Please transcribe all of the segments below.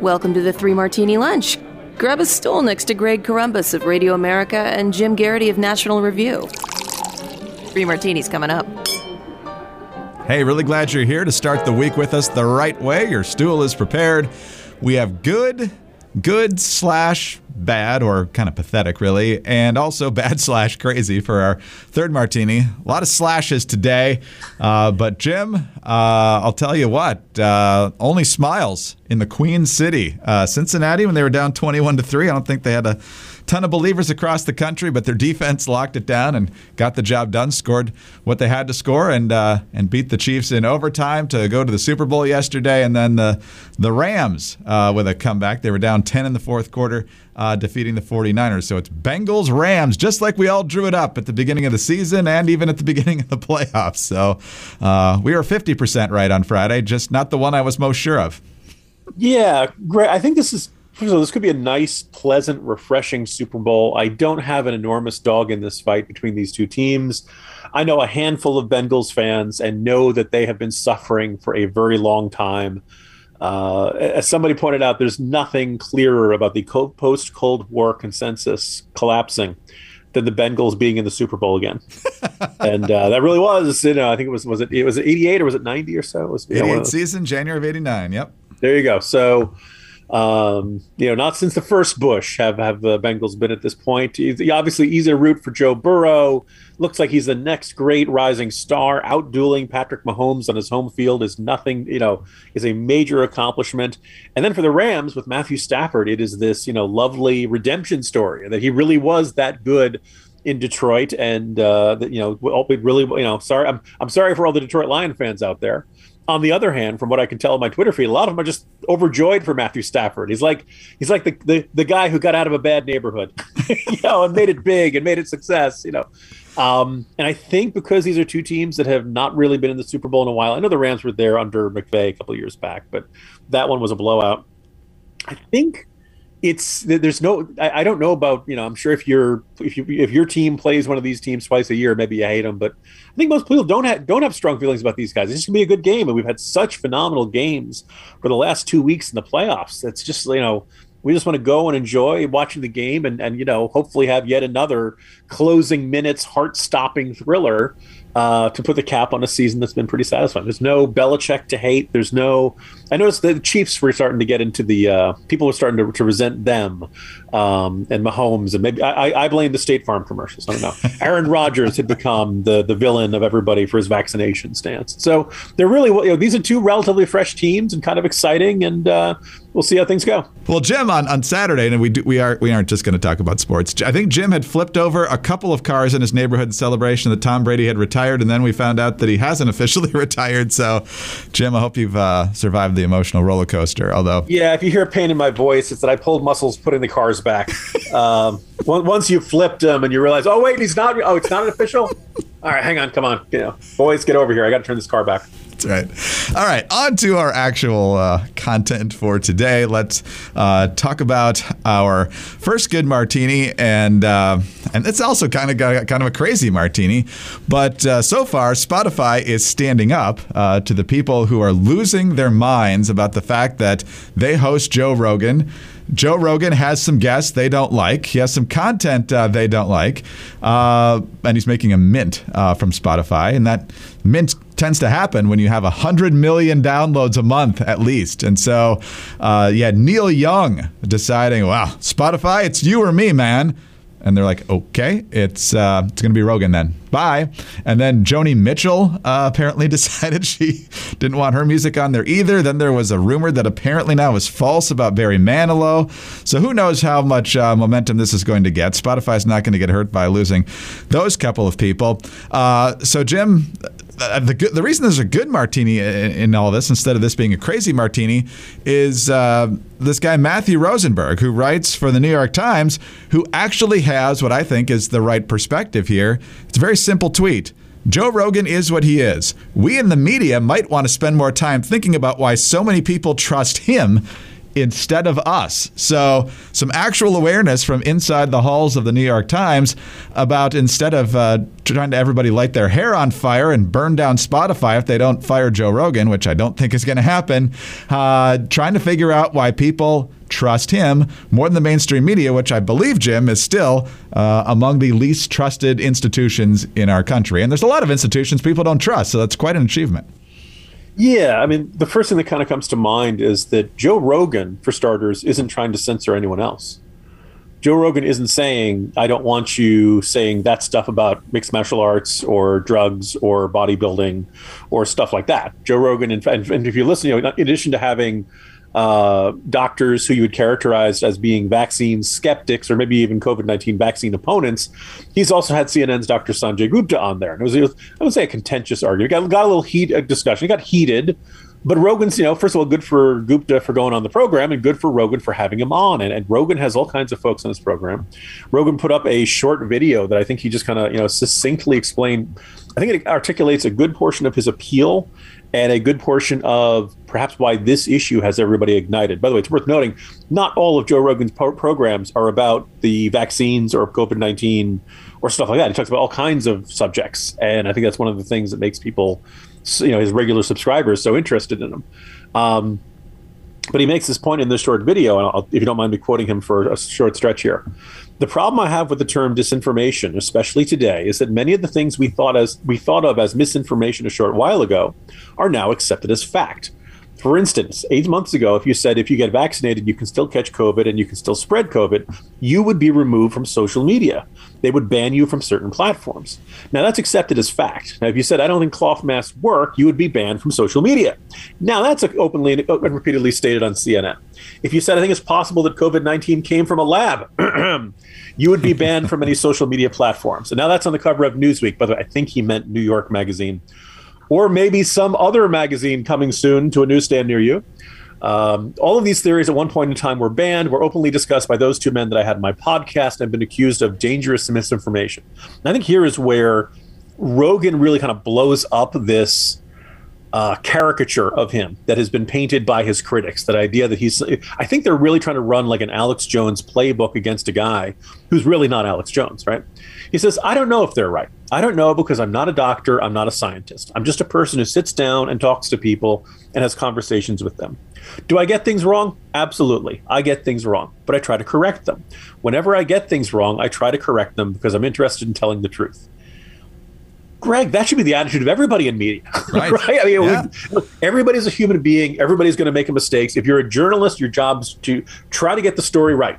Welcome to the Three Martini Lunch. Grab a stool next to Greg Corombos of Radio America and Jim Geraghty of National Review. Three martinis coming up. Hey, really glad you're here to start the week with us the right way. Your stool is prepared. We have good, good slash bad, or kind of pathetic, really, and also bad slash crazy for our third martini. A lot of slashes today, uh, but Jim, uh, I'll tell you what, uh, only smiles in the Queen City, uh, Cincinnati, when they were down 21 to three. I don't think they had a ton of believers across the country, but their defense locked it down and got the job done. Scored what they had to score and uh, and beat the Chiefs in overtime to go to the Super Bowl yesterday. And then the the Rams uh, with a comeback. They were down 10 in the fourth quarter. Uh, defeating the 49ers. So it's Bengals Rams, just like we all drew it up at the beginning of the season and even at the beginning of the playoffs. So uh, we were 50% right on Friday, just not the one I was most sure of. Yeah, great. I think this is so this could be a nice, pleasant, refreshing Super Bowl. I don't have an enormous dog in this fight between these two teams. I know a handful of Bengals fans and know that they have been suffering for a very long time. Uh, as somebody pointed out, there's nothing clearer about the post Cold War consensus collapsing than the Bengals being in the Super Bowl again. and uh, that really was, you know, I think it was, was it, it was it 88 or was it 90 or so? It was 88 know, season, January of 89. Yep. There you go. So, um, you know, not since the first Bush have have the Bengals been at this point. He's obviously easy to root for Joe Burrow. Looks like he's the next great rising star. Outdueling Patrick Mahomes on his home field is nothing. You know, is a major accomplishment. And then for the Rams with Matthew Stafford, it is this you know lovely redemption story that he really was that good in Detroit, and uh, you know, we really you know, sorry, I'm I'm sorry for all the Detroit Lion fans out there on the other hand, from what I can tell in my Twitter feed, a lot of them are just overjoyed for Matthew Stafford. He's like he's like the the, the guy who got out of a bad neighborhood, you know, and made it big and made it success, you know. Um, and I think because these are two teams that have not really been in the Super Bowl in a while. I know the Rams were there under McVay a couple years back, but that one was a blowout. I think it's there's no I, I, don't know about you know I'm sure if your if you if your team plays one of these teams twice a year maybe you hate them but I think most people don't have don't have strong feelings about these guys it's just gonna be a good game and we've had such phenomenal games for the last two weeks in the playoffs it's just you know we just want to go and enjoy watching the game and and you know hopefully have yet another closing minutes heart stopping thriller uh, to put the cap on a season that's been pretty satisfying. There's no Belichick to hate. There's no. I noticed the Chiefs were starting to get into the. Uh, people were starting to, to resent them um, and Mahomes, and maybe I, I blame the State Farm commercials. I don't know. Aaron Rodgers had become the the villain of everybody for his vaccination stance. So they're really. You know, these are two relatively fresh teams and kind of exciting, and uh, we'll see how things go. Well, Jim, on, on Saturday, and we do, we are we aren't just going to talk about sports. I think Jim had flipped over a couple of cars in his neighborhood in celebration that Tom Brady had retired, and then we found out that he hasn't officially retired. So, Jim, I hope you've uh, survived the emotional roller coaster. Although, yeah, if you hear pain in my voice, it's that I pulled muscles putting the cars back. Um, once you flipped them and you realize, oh wait, he's not. Oh, it's not an official. All right, hang on, come on, you know, boys, get over here. I got to turn this car back. That's right. All right, on to our actual uh, content for today. Let's uh, talk about our first good martini, and uh, and it's also kind of kind of a crazy martini. But uh, so far, Spotify is standing up uh, to the people who are losing their minds about the fact that they host Joe Rogan. Joe Rogan has some guests they don't like. He has some content uh, they don't like, uh, and he's making a mint uh, from Spotify, and that mint tends to happen when you have 100 million downloads a month at least. And so, uh, yeah, Neil Young deciding, wow, Spotify, it's you or me, man. And they're like, okay, it's uh, it's going to be Rogan then. Bye. And then Joni Mitchell uh, apparently decided she didn't want her music on there either. Then there was a rumor that apparently now is false about Barry Manilow. So who knows how much uh, momentum this is going to get? Spotify's not going to get hurt by losing those couple of people. Uh, so Jim, uh, the the reason there's a good martini in, in, all this instead of this being a crazy martini is uh, this guy Matthew Rosenberg who writes for the New York Times who actually has what I think is the right perspective here. It's a very simple tweet. Joe Rogan is what he is. We in the media might want to spend more time thinking about why so many people trust him instead of us. So, some actual awareness from inside the halls of the New York Times about instead of uh, trying to everybody light their hair on fire and burn down Spotify if they don't fire Joe Rogan, which I don't think is going to happen, uh, trying to figure out why people trust him more than the mainstream media, which I believe, Jim, is still uh, among the least trusted institutions in our country. And there's a lot of institutions people don't trust, so that's quite an achievement. Yeah, I mean, the first thing that kind of comes to mind is that Joe Rogan, for starters, isn't trying to censor anyone else. Joe Rogan isn't saying, I don't want you saying that stuff about mixed martial arts or drugs or bodybuilding or stuff like that. Joe Rogan, and, and if you listen, you know, in addition to having uh, doctors who you would characterize as being vaccine skeptics or maybe even COVID 19 vaccine opponents. He's also had CNN's Dr. Sanjay Gupta on there. And it was, it was I would say, a contentious argument. Got, got a little heat uh, discussion. It got heated. But Rogan's, you know, first of all, good for Gupta for going on the program and good for Rogan for having him on. And, and Rogan has all kinds of folks on his program. Rogan put up a short video that I think he just kind of, you know, succinctly explained. I think it articulates a good portion of his appeal and a good portion of perhaps why this issue has everybody ignited. By the way, it's worth noting not all of Joe Rogan's programs are about the vaccines or COVID 19 or stuff like that. He talks about all kinds of subjects. And I think that's one of the things that makes people, you know, his regular subscribers so interested in him. Um, but he makes this point in this short video, and I'll, if you don't mind me quoting him for a short stretch here. The problem I have with the term disinformation, especially today, is that many of the things we thought as we thought of as misinformation a short while ago are now accepted as fact. For instance, eight months ago, if you said if you get vaccinated, you can still catch COVID and you can still spread COVID, you would be removed from social media. They would ban you from certain platforms. Now, that's accepted as fact. Now, if you said, I don't think cloth masks work, you would be banned from social media. Now, that's openly and repeatedly stated on CNN. If you said, I think it's possible that COVID 19 came from a lab, you would be banned from any social media platforms. And now that's on the cover of Newsweek. By the way, I think he meant New York Magazine or maybe some other magazine coming soon to a newsstand near you. Um, all of these theories at one point in time were banned, were openly discussed by those two men that I had in my podcast, and have been accused of dangerous misinformation. And I think here is where Rogan really kind of blows up this uh, caricature of him that has been painted by his critics. That idea that he's, I think they're really trying to run like an Alex Jones playbook against a guy who's really not Alex Jones, right? He says, I don't know if they're right. I don't know because I'm not a doctor. I'm not a scientist. I'm just a person who sits down and talks to people and has conversations with them. Do I get things wrong? Absolutely. I get things wrong, but I try to correct them. Whenever I get things wrong, I try to correct them because I'm interested in telling the truth. Greg, that should be the attitude of everybody in media, right? right? I mean, yeah. look, everybody's a human being. Everybody's going to make mistakes. If you're a journalist, your job is to try to get the story right.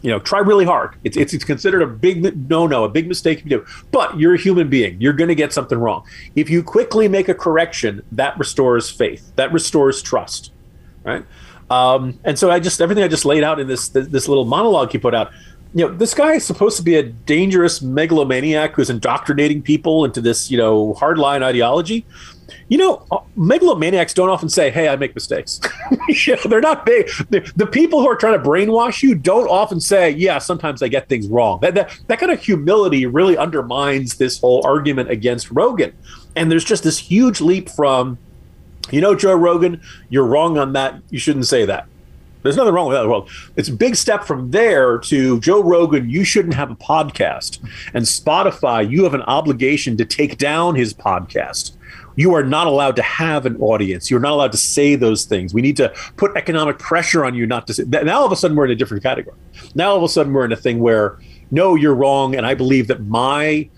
You know, try really hard. It's it's, it's considered a big no no, a big mistake you do. But you're a human being. You're going to get something wrong. If you quickly make a correction, that restores faith. That restores trust, right? Um, and so I just everything I just laid out in this this, this little monologue he put out you know, this guy is supposed to be a dangerous megalomaniac who's indoctrinating people into this, you know, hardline ideology. You know, uh, megalomaniacs don't often say, "Hey, I make mistakes." you know, they're not big. The, the, people who are trying to brainwash you don't often say, "Yeah, sometimes I get things wrong." That, that that kind of humility really undermines this whole argument against Rogan. And there's just this huge leap from, you know, Joe Rogan, you're wrong on that. You shouldn't say that there's nothing wrong with that. Well, it's a big step from there to Joe Rogan. You shouldn't have a podcast, and Spotify. You have an obligation to take down his podcast. You are not allowed to have an audience. You're not allowed to say those things. We need to put economic pressure on you not to say. Now all of a sudden we're in a different category. Now all of a sudden we're in a thing where no, you're wrong, and I believe that my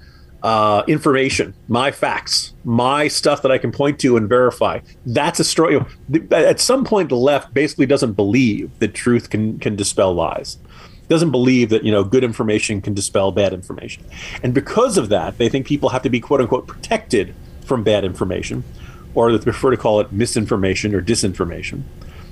uh, information, my facts, my stuff that I can point to and verify. That's a story. At some point, the left basically doesn't believe that truth can can dispel lies. Doesn't believe that you know good information can dispel bad information, and because of that, they think people have to be quote unquote protected from bad information, or they prefer to call it misinformation or disinformation,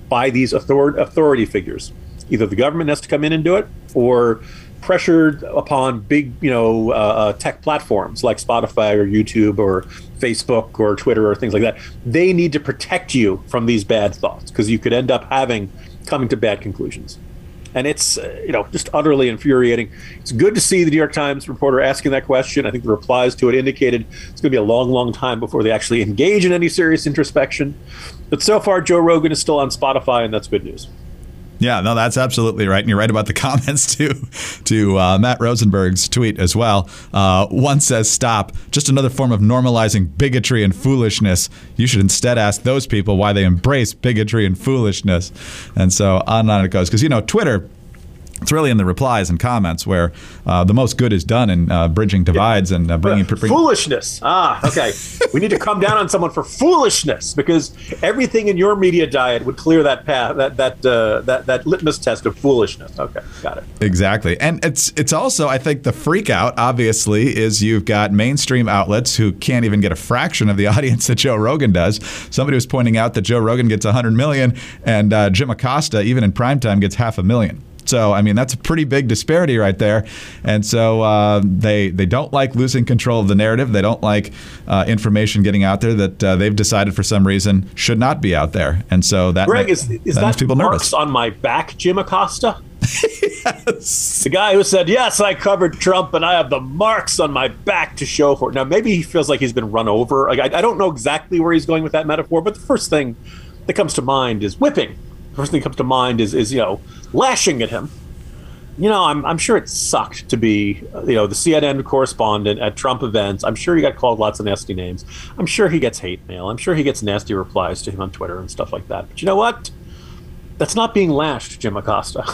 by these author- authority figures. Either the government has to come in and do it, or pressured upon big, you know, uh, uh, tech platforms like Spotify or YouTube or Facebook or Twitter or things like that. They need to protect you from these bad thoughts because you could end up having coming to bad conclusions. And it's uh, you know just utterly infuriating. It's good to see the New York Times reporter asking that question. I think the replies to it indicated it's going to be a long, long time before they actually engage in any serious introspection. But so far, Joe Rogan is still on Spotify, and that's good news. Yeah, no, that's absolutely right. And you're right about the comments to to uh, Matt Rosenberg's tweet as well. Uh, one says, "Stop! Just another form of normalizing bigotry and foolishness. You should instead ask those people why they embrace bigotry and foolishness." And so on and on it goes. Because you know, Twitter it's really in the replies and comments where uh, the most good is done in uh, bridging divides and uh, bringing, bringing foolishness. Ah, okay. we need to come down on someone for foolishness because everything in your media diet would clear that path, that that uh, that that litmus test of foolishness. Okay, got it. Exactly, and it's it's also I think the freak out obviously is you've got mainstream outlets who can't even get a fraction of the audience that Joe Rogan does. Somebody was pointing out that Joe Rogan gets 100 million and uh, Jim Acosta even in primetime gets half a million. So I mean that's a pretty big disparity right there, and so uh, they they don't like losing control of the narrative. They don't like uh, information getting out there that uh, they've decided for some reason should not be out there, and so that Greg is is that, that people marks nervous. on my back, Jim Acosta? yes. The guy who said, Yes, I covered Trump and I have the marks on my back to show for it. Now, maybe he feels like he's been run over. Like, I, I, don't know exactly where he's going with that metaphor, but the first thing that comes to mind is whipping first thing that comes to mind is is you know lashing at him. You know, I'm I'm sure it sucked to be you know the CNN correspondent at Trump events. I'm sure he got called lots of nasty names. I'm sure he gets hate mail. I'm sure he gets nasty replies to him on Twitter and stuff like that. But you know what? That's not being lashed, Jim Acosta.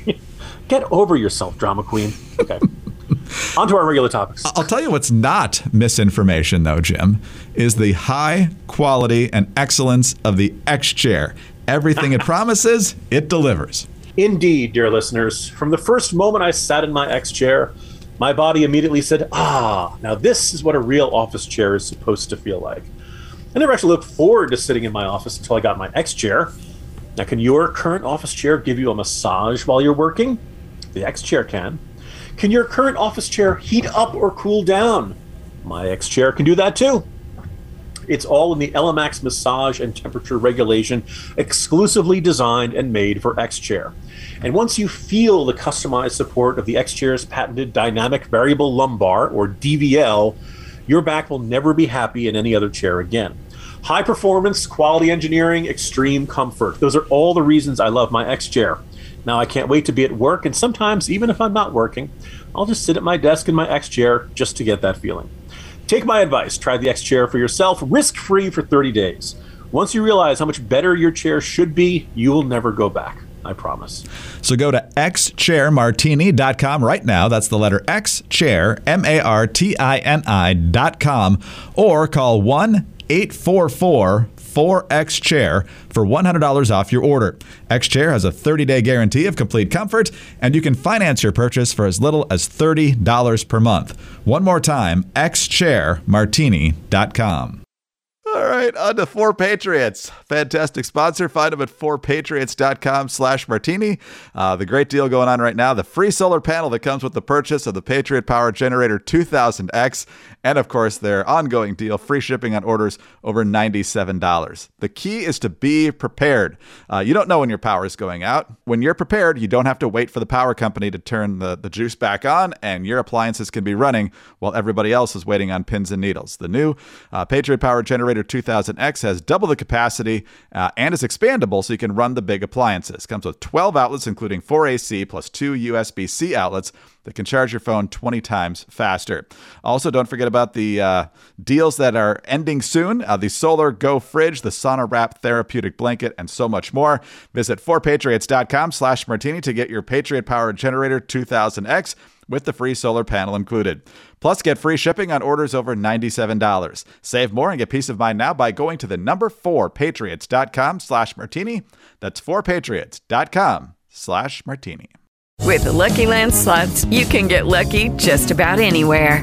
Get over yourself, drama queen. Okay. On to our regular topics. I'll tell you what's not misinformation, though, Jim, is the high quality and excellence of the X chair. Everything it promises, it delivers. Indeed, dear listeners. From the first moment I sat in my X chair, my body immediately said, Ah, now this is what a real office chair is supposed to feel like. I never actually looked forward to sitting in my office until I got my X chair. Now, can your current office chair give you a massage while you're working? The X chair can. Can your current office chair heat up or cool down? My X chair can do that too. It's all in the ELEMAX massage and temperature regulation, exclusively designed and made for X Chair. And once you feel the customized support of the X Chair's patented dynamic variable lumbar, or DVL, your back will never be happy in any other chair again. High performance, quality engineering, extreme comfort. Those are all the reasons I love my X Chair. Now I can't wait to be at work, and sometimes, even if I'm not working, I'll just sit at my desk in my X Chair just to get that feeling. Take my advice. Try the X chair for yourself, risk free for 30 days. Once you realize how much better your chair should be, you will never go back. I promise. So go to xchairmartini.com right now. That's the letter X chair, M A R T I N I.com, or call 1 844 4X Chair for $100 off your order. X Chair has a 30 day guarantee of complete comfort, and you can finance your purchase for as little as $30 per month. One more time, xchairmartini.com. All right, on to Four Patriots. Fantastic sponsor. Find them at fourpatriots.com slash martini. Uh, the great deal going on right now, the free solar panel that comes with the purchase of the Patriot Power Generator 2000X and of course, their ongoing deal free shipping on orders over $97. The key is to be prepared. Uh, you don't know when your power is going out. When you're prepared, you don't have to wait for the power company to turn the, the juice back on, and your appliances can be running while everybody else is waiting on pins and needles. The new uh, Patriot Power Generator 2000X has double the capacity uh, and is expandable so you can run the big appliances. Comes with 12 outlets, including 4 AC plus 2 USB C outlets that can charge your phone 20 times faster. Also, don't forget about the uh, deals that are ending soon uh, the Solar Go fridge, the Sauna Wrap therapeutic blanket, and so much more. Visit 4patriots.com slash martini to get your Patriot Power Generator 2000X with the free solar panel included. Plus, get free shipping on orders over $97. Save more and get peace of mind now by going to the number 4patriots.com slash martini. That's 4patriots.com slash martini. With the Lucky Land slots, you can get lucky just about anywhere.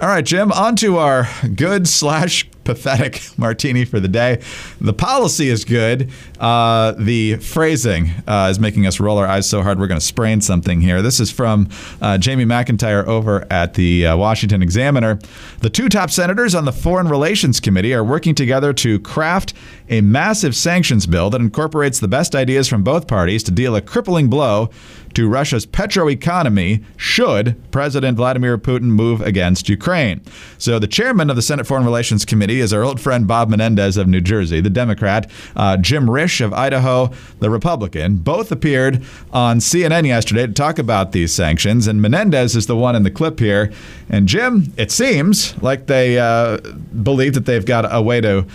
All right, Jim, on to our good slash pathetic martini for the day. The policy is good. Uh, the phrasing uh, is making us roll our eyes so hard we're going to sprain something here. This is from uh, Jamie McIntyre over at the uh, Washington Examiner. The two top senators on the Foreign Relations Committee are working together to craft a massive sanctions bill that incorporates the best ideas from both parties to deal a crippling blow to Russia's petro economy should President Vladimir Putin move against Ukraine. So, the chairman of the Senate Foreign Relations Committee is our old friend Bob Menendez of New Jersey, the Democrat, uh, Jim Risch of Idaho, the Republican. Both appeared on CNN yesterday to talk about these sanctions, and Menendez is the one in the clip here. And Jim, it seems like they uh, believe that they've got a way to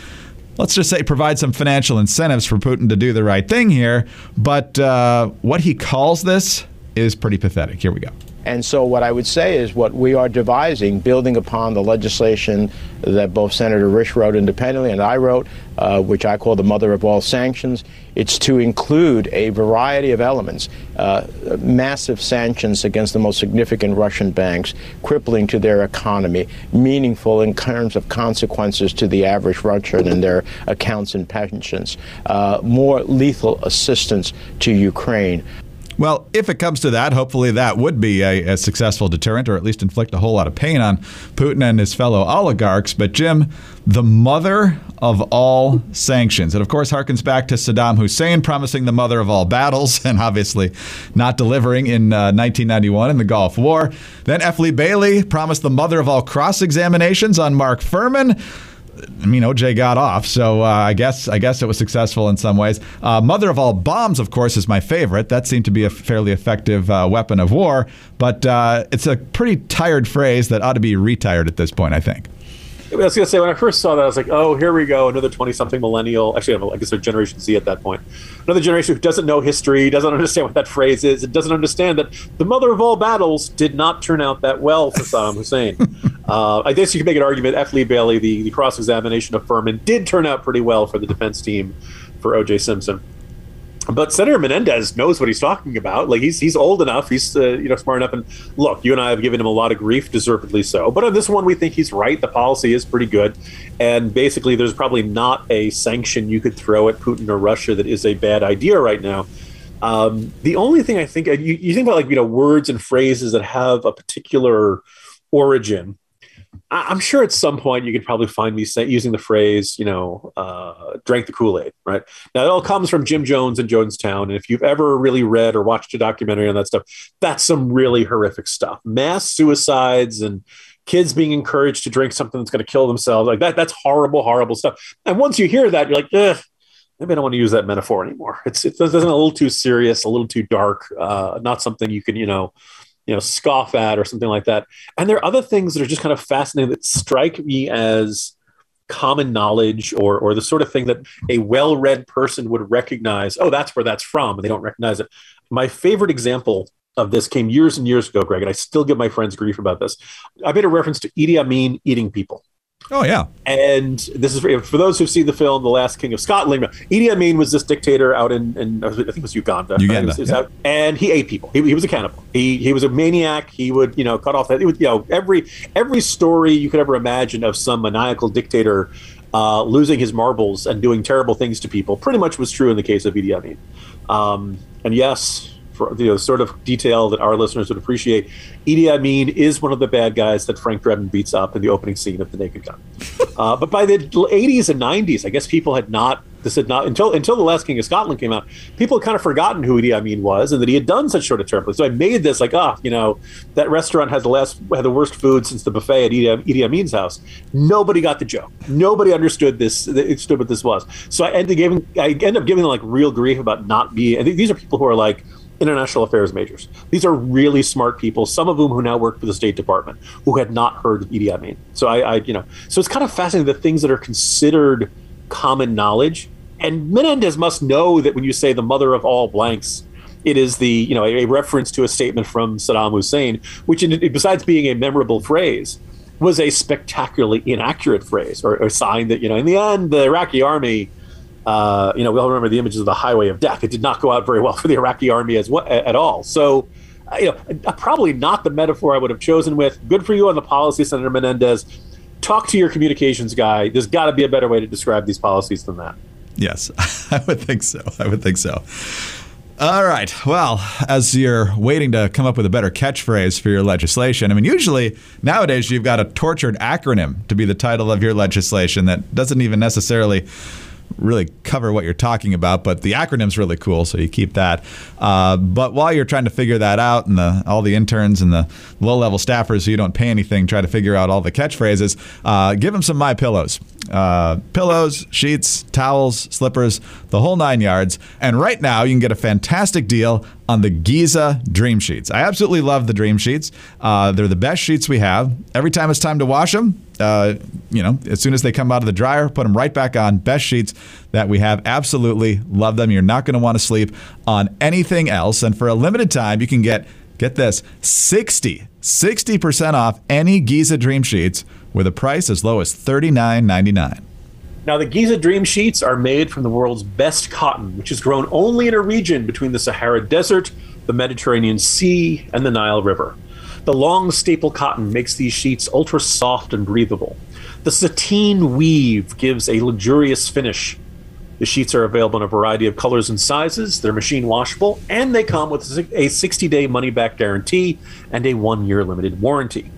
let's just say provide some financial incentives for Putin to do the right thing here. But uh, what he calls this is pretty pathetic. Here we go. And so, what I would say is what we are devising, building upon the legislation that both Senator Risch wrote independently and I wrote, uh, which I call the mother of all sanctions, it's to include a variety of elements, uh, massive sanctions against the most significant Russian banks, crippling to their economy, meaningful in terms of consequences to the average Russian and their accounts and pensions, uh, more lethal assistance to Ukraine. Well, if it comes to that, hopefully that would be a, a, successful deterrent or at least inflict a whole lot of pain on Putin and his fellow oligarchs. But, Jim, the mother of all sanctions. It, of course, harkens back to Saddam Hussein promising the mother of all battles and obviously not delivering in uh, 1991 in the Gulf War. Then F. Lee Bailey promised the mother of all cross examinations on Mark Fuhrman. I mean, OJ got off, so uh, I guess I guess it was successful in some ways. Uh, Mother of all bombs, of course, is my favorite. That seemed to be a fairly effective uh, weapon of war, but uh, it's a pretty tired phrase that ought to be retired at this point. I think. I was going to say when I first saw that, I was like, "Oh, here we go, another twenty-something millennial." Actually, I guess they're Generation Z at that point. Another generation who doesn't know history, doesn't understand what that phrase is, and doesn't understand that the mother of all battles did not turn out that well for Saddam Hussein. Uh, I guess you could make an argument. F. Lee Bailey, the, the cross-examination of Fuhrman, did turn out pretty well for the defense team for O.J. Simpson but Senator Menendez knows what he's talking about. Like he's he's old enough, he's uh, you know smart enough. And look, you and I have given him a lot of grief, deservedly so. But on this one, we think he's right. The policy is pretty good, and basically, there's probably not a sanction you could throw at Putin or Russia that is a bad idea right now. Um, the only thing I think you, you think about like you know words and phrases that have a particular origin I'm sure at some point you could probably find me say, using the phrase, you know, uh, drank the Kool Aid, right? Now, it all comes from Jim Jones and Jonestown. And if you've ever really read or watched a documentary on that stuff, that's some really horrific stuff. Mass suicides and kids being encouraged to drink something that's going to kill themselves, like that, that's horrible, horrible stuff. And once you hear that, you're like, ugh, maybe I don't want to use that metaphor anymore. It's, it's, it's a little too serious, a little too dark, uh, not something you can, you know, you know scoff at or something like that. And there are other things that are just kind of fascinating that strike me as common knowledge or or the sort of thing that a well-read person would recognize oh that's where that's from and they don't recognize it. My favorite example of this came years and years ago greg and i still give my friends grief about this. I made a reference to idi amin eating people Oh yeah, and this is for, for those who've seen the film "The Last King of Scotland." Idi Amin was this dictator out in, in I think it was Uganda. Uganda, was, was yeah. out, and he ate people. He, he, was a cannibal. He he was a maniac. He would you know cut off that. Would, you know every every story you could ever imagine of some maniacal dictator uh, losing his marbles and doing terrible things to people pretty much was true in the case of Idi Amin. Um, and yes, you know, sort of detail that our listeners would appreciate, Idi Amin is one of the bad guys that Frank Drebin beats up in the opening scene of The Naked Gun. uh, but by the 80s and 90s, I guess people had not this had not until until the Last King of Scotland came out. People had kind of forgotten who Idi Amin was and that he had done such sort of terrible. So I made this like, ah, oh, you know, that restaurant has the last had the worst food since the buffet at Idi, Idi Amin's house. Nobody got the joke. Nobody understood this. Understood what this was. So I ended giving I ended up giving them like real grief about not being. And these are people who are like international affairs majors. These are really smart people, some of whom who now work for the State Department, who had not heard of Idi Amin. So I, I you know, so it's kind of fascinating the things that are considered common knowledge. And Menendez must know that when you say the mother of all blanks, it is the you know a, reference to a statement from Saddam Hussein, which in, besides being a memorable phrase, was a spectacularly inaccurate phrase or a sign that you know in the end the Iraqi army uh, you know, we all remember the images of the highway of death. It did not go out very well for the Iraqi army as well, at all. So, uh, you know, uh, probably not the metaphor I would have chosen with. Good for you on the policy, Senator Menendez. Talk to your communications guy. There's got to be a better way to describe these policies than that. Yes, I would think so. I would think so. All right. Well, as you're waiting to come up with a better catchphrase for your legislation, I mean, usually nowadays you've got a tortured acronym to be the title of your legislation that doesn't even necessarily really cover what you're talking about, but the acronym's really cool, so you keep that. Uh, but while you're trying to figure that out, and the, all the interns and the low-level staffers who you don't pay anything try to figure out all the catchphrases, uh, give them some My Pillows. Uh, pillows, sheets, towels, slippers, the whole nine yards. And right now, you can get a fantastic deal on the Giza Dream Sheets. I absolutely love the Dream Sheets. Uh, they're the best sheets we have. Every time it's time to wash them, uh, you know, as soon as they come out of the dryer, put them right back on. Best sheets that we have. Absolutely love them. You're not going to want to sleep on anything else. And for a limited time, you can get, get this, 60, 60% off any Giza Dream Sheets with a price as low as $39.99. Now, the Giza Dream Sheets are made from the world's best cotton, which is grown only in a region between the Sahara Desert, the Mediterranean Sea, and the Nile River. The long staple cotton makes these sheets ultra soft and breathable. The sateen weave gives a luxurious finish. The sheets are available in a variety of colors and sizes. They're machine washable, and they come with a 60 day money back guarantee and a one year limited warranty.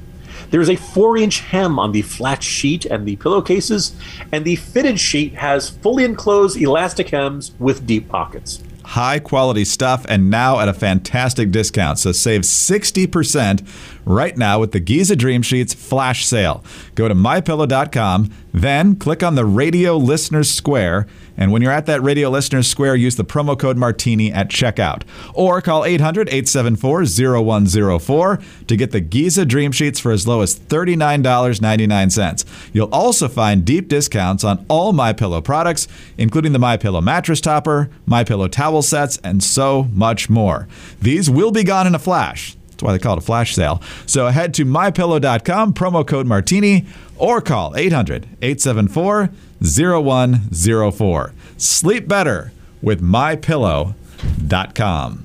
There is a four inch hem on the flat sheet and the pillowcases, and the fitted sheet has fully enclosed elastic hems with deep pockets. High quality stuff and now at a fantastic discount. So save 60% right now with the Giza Dream Sheets flash sale. Go to mypillow.com, then click on the radio listeners square and when you're at that Radio Listeners Square, use the promo code Martini at checkout. Or call 800 874 0104 to get the Giza Dream Sheets for as low as $39.99. You'll also find deep discounts on all My Pillow products, including the My Pillow mattress topper, My Pillow towel sets, and so much more. These will be gone in a flash. That's why they call it a flash sale. So head to mypillow.com, promo code Martini, or call 800 874 0104. Sleep better with mypillow.com.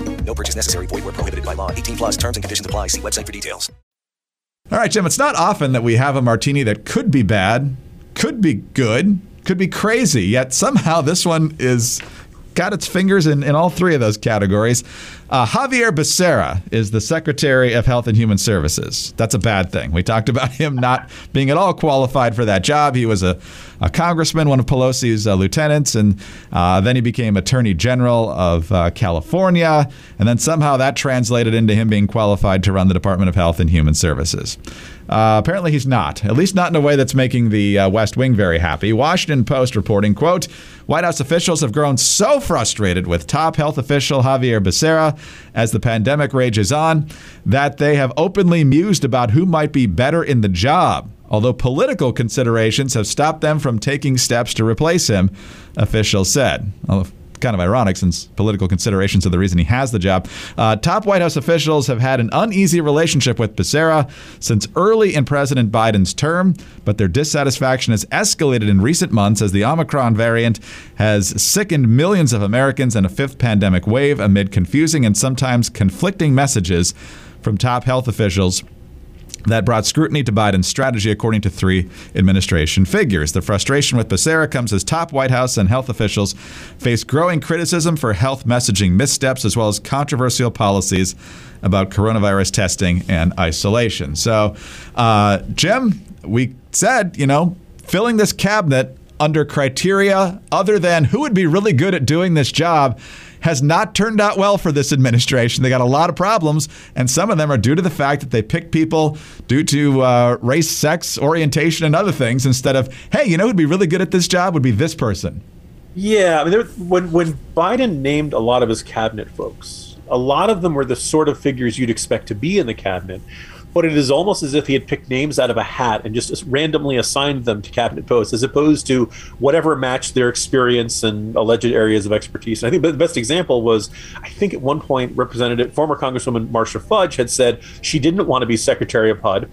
No purchase necessary. Void where prohibited by law. 18 plus terms and conditions apply. See website for details. All right, Jim, it's not often that we have a martini that could be bad, could be good, could be crazy, yet somehow this one is got its fingers in, in all three of those categories. Uh, Xavier Becerra is the Secretary of Health and Human Services. That's a bad thing. We talked about him not being at all qualified for that job. He was a, a congressman, one of Pelosi's uh, lieutenants, and uh, then he became Attorney General of uh, California. And then somehow that translated into him being qualified to run the Department of Health and Human Services. Uh, apparently, he's not. At least not in a way that's making the uh, West Wing very happy. Washington Post reporting, "quote White House officials have grown so frustrated with top health official Javier Becerra as the pandemic rages on that they have openly mused about who might be better in the job." Although political considerations have stopped them from taking steps to replace him, officials said. Kind of ironic since political considerations are the reason he has the job. Uh, top White House officials have had an uneasy relationship with Becerra since early in President Biden's term, but their dissatisfaction has escalated in recent months as the Omicron variant has sickened millions of Americans in a fifth pandemic wave amid confusing and sometimes conflicting messages from top health officials that brought scrutiny to Biden's strategy, according to three administration figures. The frustration with Becerra comes as top White House and health officials face growing criticism for health messaging missteps as well as controversial policies about coronavirus testing and isolation. So, uh, Jim, we said, you know, filling this cabinet under criteria other than who would be really good at doing this job has not turned out well for this administration. They got a lot of problems, and some of them are due to the fact that they pick people due to uh, race, sex, orientation, and other things instead of, hey, you know who'd be really good at this job would be this person. Yeah, I mean, there, when when Biden named a lot of his cabinet folks, a lot of them were the sort of figures you'd expect to be in the cabinet but it is almost as if he had picked names out of a hat and just randomly assigned them to cabinet posts, as opposed to whatever matched their experience and alleged areas of expertise. And I think the best example was, I think at one point, Representative former Congresswoman Marcia Fudge had said she didn't want to be Secretary of HUD.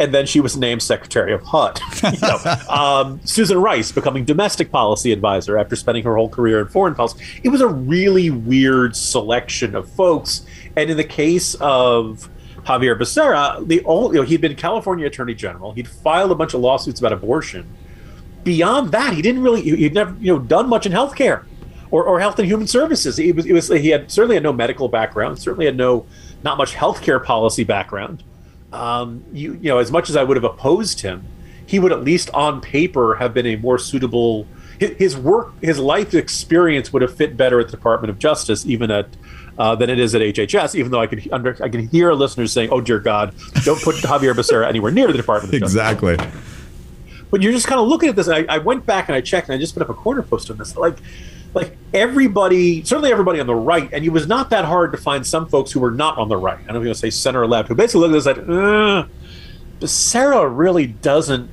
And then she was named Secretary of HUD. you know, um, Susan Rice becoming domestic policy advisor after spending her whole career in foreign policy. It was a really weird selection of folks. And in the case of Javier Becerra, the only you know, he'd been California Attorney General. He'd filed a bunch of lawsuits about abortion. Beyond that, he didn't really he'd never you know done much in healthcare or, or health and human services. He was, was he had certainly had no medical background, certainly had no not much healthcare policy background. Um, you you know as much as I would have opposed him, he would at least on paper have been a more suitable his work his life experience would have fit better at the Department of Justice even at uh, than it is at HHS. Even though I can under, I can hear listeners saying, "Oh dear God, don't put Javier Becerra anywhere near the Department." of exactly. But you're just kind of looking at this. I, I went back and I checked, and I just put up a corner post on this. Like, like everybody, certainly everybody on the right, and it was not that hard to find some folks who were not on the right. I don't know if you want to say center or left, who basically looked at this like, uh, Becerra really doesn't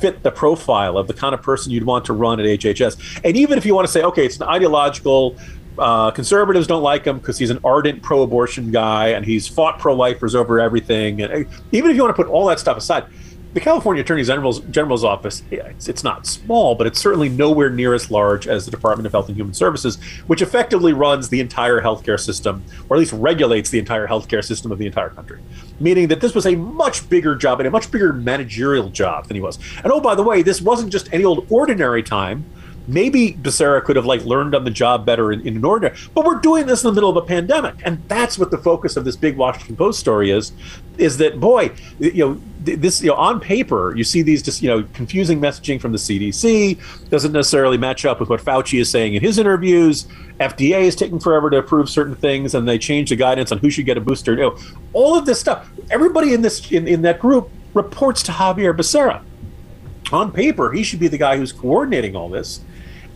fit the profile of the kind of person you'd want to run at HHS. And even if you want to say, okay, it's an ideological uh, conservatives don't like him because he's an ardent pro-abortion guy and he's fought pro-lifers over everything. And uh, even if you want to put all that stuff aside, the California Attorney General's, General's office, it's, it's, not small, but it's certainly nowhere near as large as the Department of Health and Human Services, which effectively runs the entire healthcare system, or at least regulates the entire healthcare system of the entire country. Meaning that this was a much bigger job and a much bigger managerial job than he was. And oh, by the way, this wasn't just any old ordinary time maybe Becerra could have like learned on the job better in, in an order. But we're doing this in the middle of a pandemic, and that's what the focus of this big Washington Post story is. Is that boy, you know, this you know on paper you see these just you know confusing messaging from the CDC doesn't necessarily match up with what Fauci is saying in his interviews. FDA is taking forever to approve certain things, and they change the guidance on who should get a booster. You know, all of this stuff. Everybody in this in, in that group reports to Javier Becerra. On paper, he should be the guy who's coordinating all this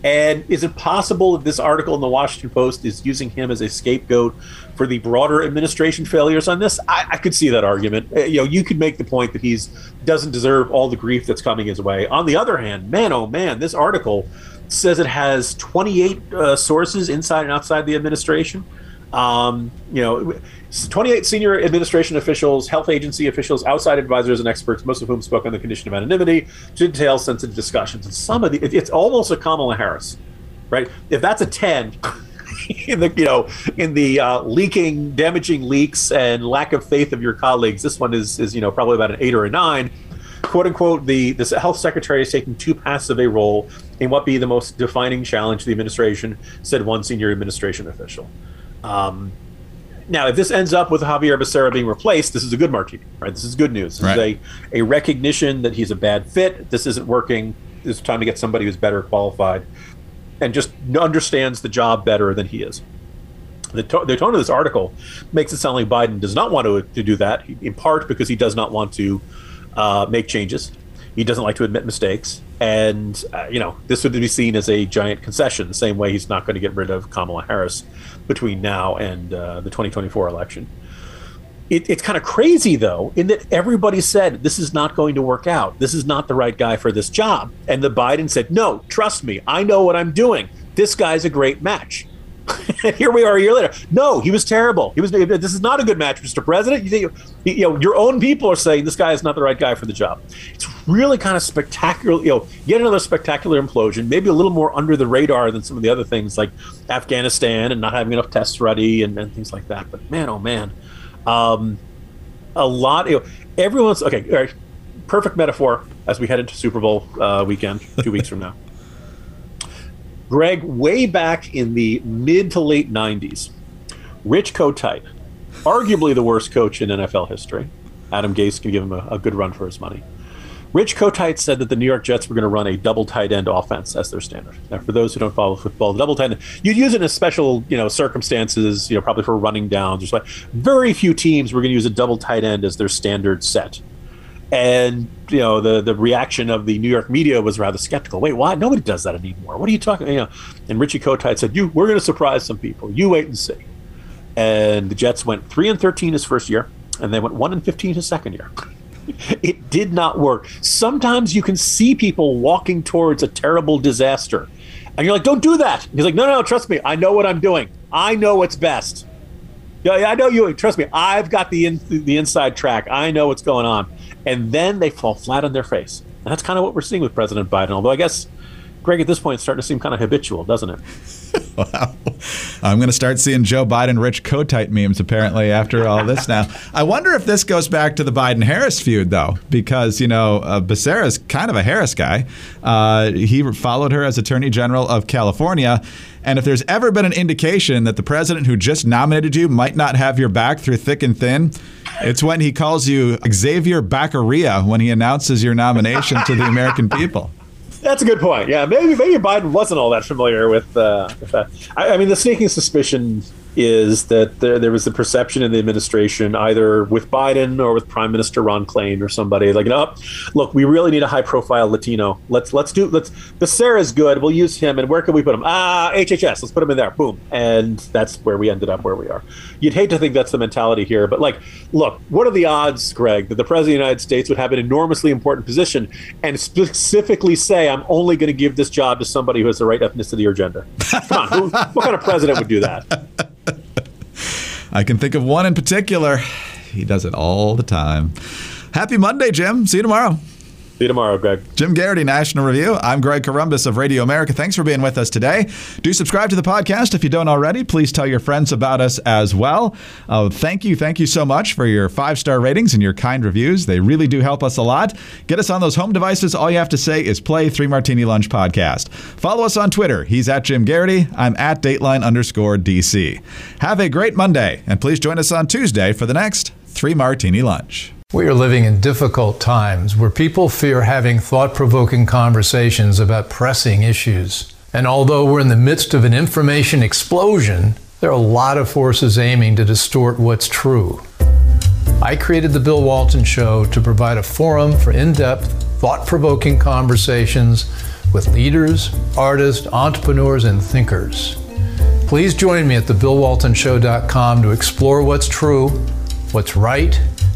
and is it possible that this article in the Washington Post is using him as a scapegoat for the broader administration failures on this? I, I could see that argument. Uh, you know, you could make the point that he's doesn't deserve all the grief that's coming his way. On the other hand, man, oh man, this article says it has 28 uh, sources inside and outside the administration. Um, you know, 28 senior administration officials, health agency officials, outside advisors, and experts, most of whom spoke on the condition of anonymity to detail sensitive discussions. And some of the, it, it's almost a Kamala Harris, right? If that's a 10, in the you know in the uh, leaking, damaging leaks and lack of faith of your colleagues, this one is is you know probably about an eight or a nine. "Quote unquote," the the health secretary is taking too passive a role in what be the most defining challenge to the administration," said one senior administration official. Um, now, if this ends up with Javier Becerra being replaced, this is a good martini, right? This is good news. This right. is a, a recognition that he's a bad fit. This isn't working. It's time to get somebody who's better qualified and just understands the job better than he is. The, to- the tone of this article makes it sound like Biden does not want to, to do that, in part because he does not want to uh, make changes. He doesn't like to admit mistakes. And, uh, you know, this would be seen as a giant concession, the same way he's not going to get rid of Kamala Harris between now and uh, the 2024 election. It, it's kind of crazy, though, in that everybody said this is not going to work out. This is not the right guy for this job. And the Biden said, no, trust me, I know what I'm doing. this guy's a great match. here we are a year later. No, he was terrible. He was. This is not a good match, Mr. President. You, you know, your own people are saying this guy is not the right guy for the job. It's really kind of spectacular. You know, yet another spectacular implosion. Maybe a little more under the radar than some of the other things like Afghanistan and not having enough tests ready and, and things like that. But man, oh man, um, a lot. You know, everyone's okay. perfect metaphor as we head into Super Bowl uh, weekend two weeks from now. Greg, way back in the mid to late 90s, Rich Kotite, arguably the worst coach in NFL history. Adam Gase can give him a, a good run for his money. Rich Kotite said that the New York Jets were going to run a double tight end offense as their standard. Now, for those who don't follow football, the double tight end, you'd use it in special, you know, circumstances, you know, probably for running downs or something. Very few teams were going to use a double tight end as their standard set. And you know the the reaction of the New York media was rather skeptical. Wait, why? Nobody does that anymore. What are you talking? You know, and Richie Kotite said, "You, we're going to surprise some people. You wait and see." And the Jets went three and thirteen his first year, and they went one and fifteen his second year. it did not work. Sometimes you can see people walking towards a terrible disaster, and you're like, "Don't do that." He's like, "No, no, no, trust me. I know what I'm doing. I know what's best." Yeah, I know you. Trust me. I've got the in, the inside track. I know what's going on and then they fall flat on their face. And that's kind of what we're seeing with President Biden. Although I guess, Greg, at this point, it's starting to seem kind of habitual, doesn't it? Wow. I'm going to start seeing Joe Biden rich Kotite memes apparently after all this now. I wonder if this goes back to the Biden Harris feud, though, because, you know, uh, Becerra's kind of a Harris guy. Uh, he followed her as Attorney General of California. And if there's ever been an indication that the president who just nominated you might not have your back through thick and thin, it's when he calls you Xavier Baccaria when he announces your nomination to the American people. That's a good point. Yeah, maybe maybe Biden wasn't all that familiar with, uh, with that. I, I mean, the sneaking suspicion is that there, there, was the perception in the administration, either with Biden or with Prime Minister Ron Klain or somebody, like, oh, look, we really need a high-profile Latino. Let's let's do let's. Becerra's good. We'll use him. And where can we put him? Ah, HHS. Let's put him in there. Boom. And that's where we ended up where we are. You'd hate to think that's the mentality here, but like, look, what are the odds, Greg, that the president of the United States would have an enormously important position and specifically say, I'm only going to give this job to somebody who has the right ethnicity or gender? Come on, who, what kind of president would do that? I can think of one in particular. He does it all the time. Happy Monday, Jim. See you tomorrow. See you tomorrow, Greg. Jim Geraghty, National Review. I'm Greg Corombos of Radio America. Thanks for being with us today. Do subscribe to the podcast if you don't already. Please tell your friends about us as well. Uh, thank you. Thank you so much for your five star ratings and your kind reviews. They really do help us a lot. Get us on those home devices. All you have to say is play Three Martini Lunch Podcast. Follow us on Twitter. He's at Jim Geraghty. I'm at Dateline underscore DC. Have a great Monday, and please join us on Tuesday for the next Three Martini Lunch. We are living in difficult times where people fear having thought provoking conversations about pressing issues. And although we're in the midst of an information explosion, there are a lot of forces aiming to distort what's true. I created The Bill Walton Show to provide a forum for in depth, thought provoking conversations with leaders, artists, entrepreneurs, and thinkers. Please join me at thebillwaltonshow.com to explore what's true, what's right,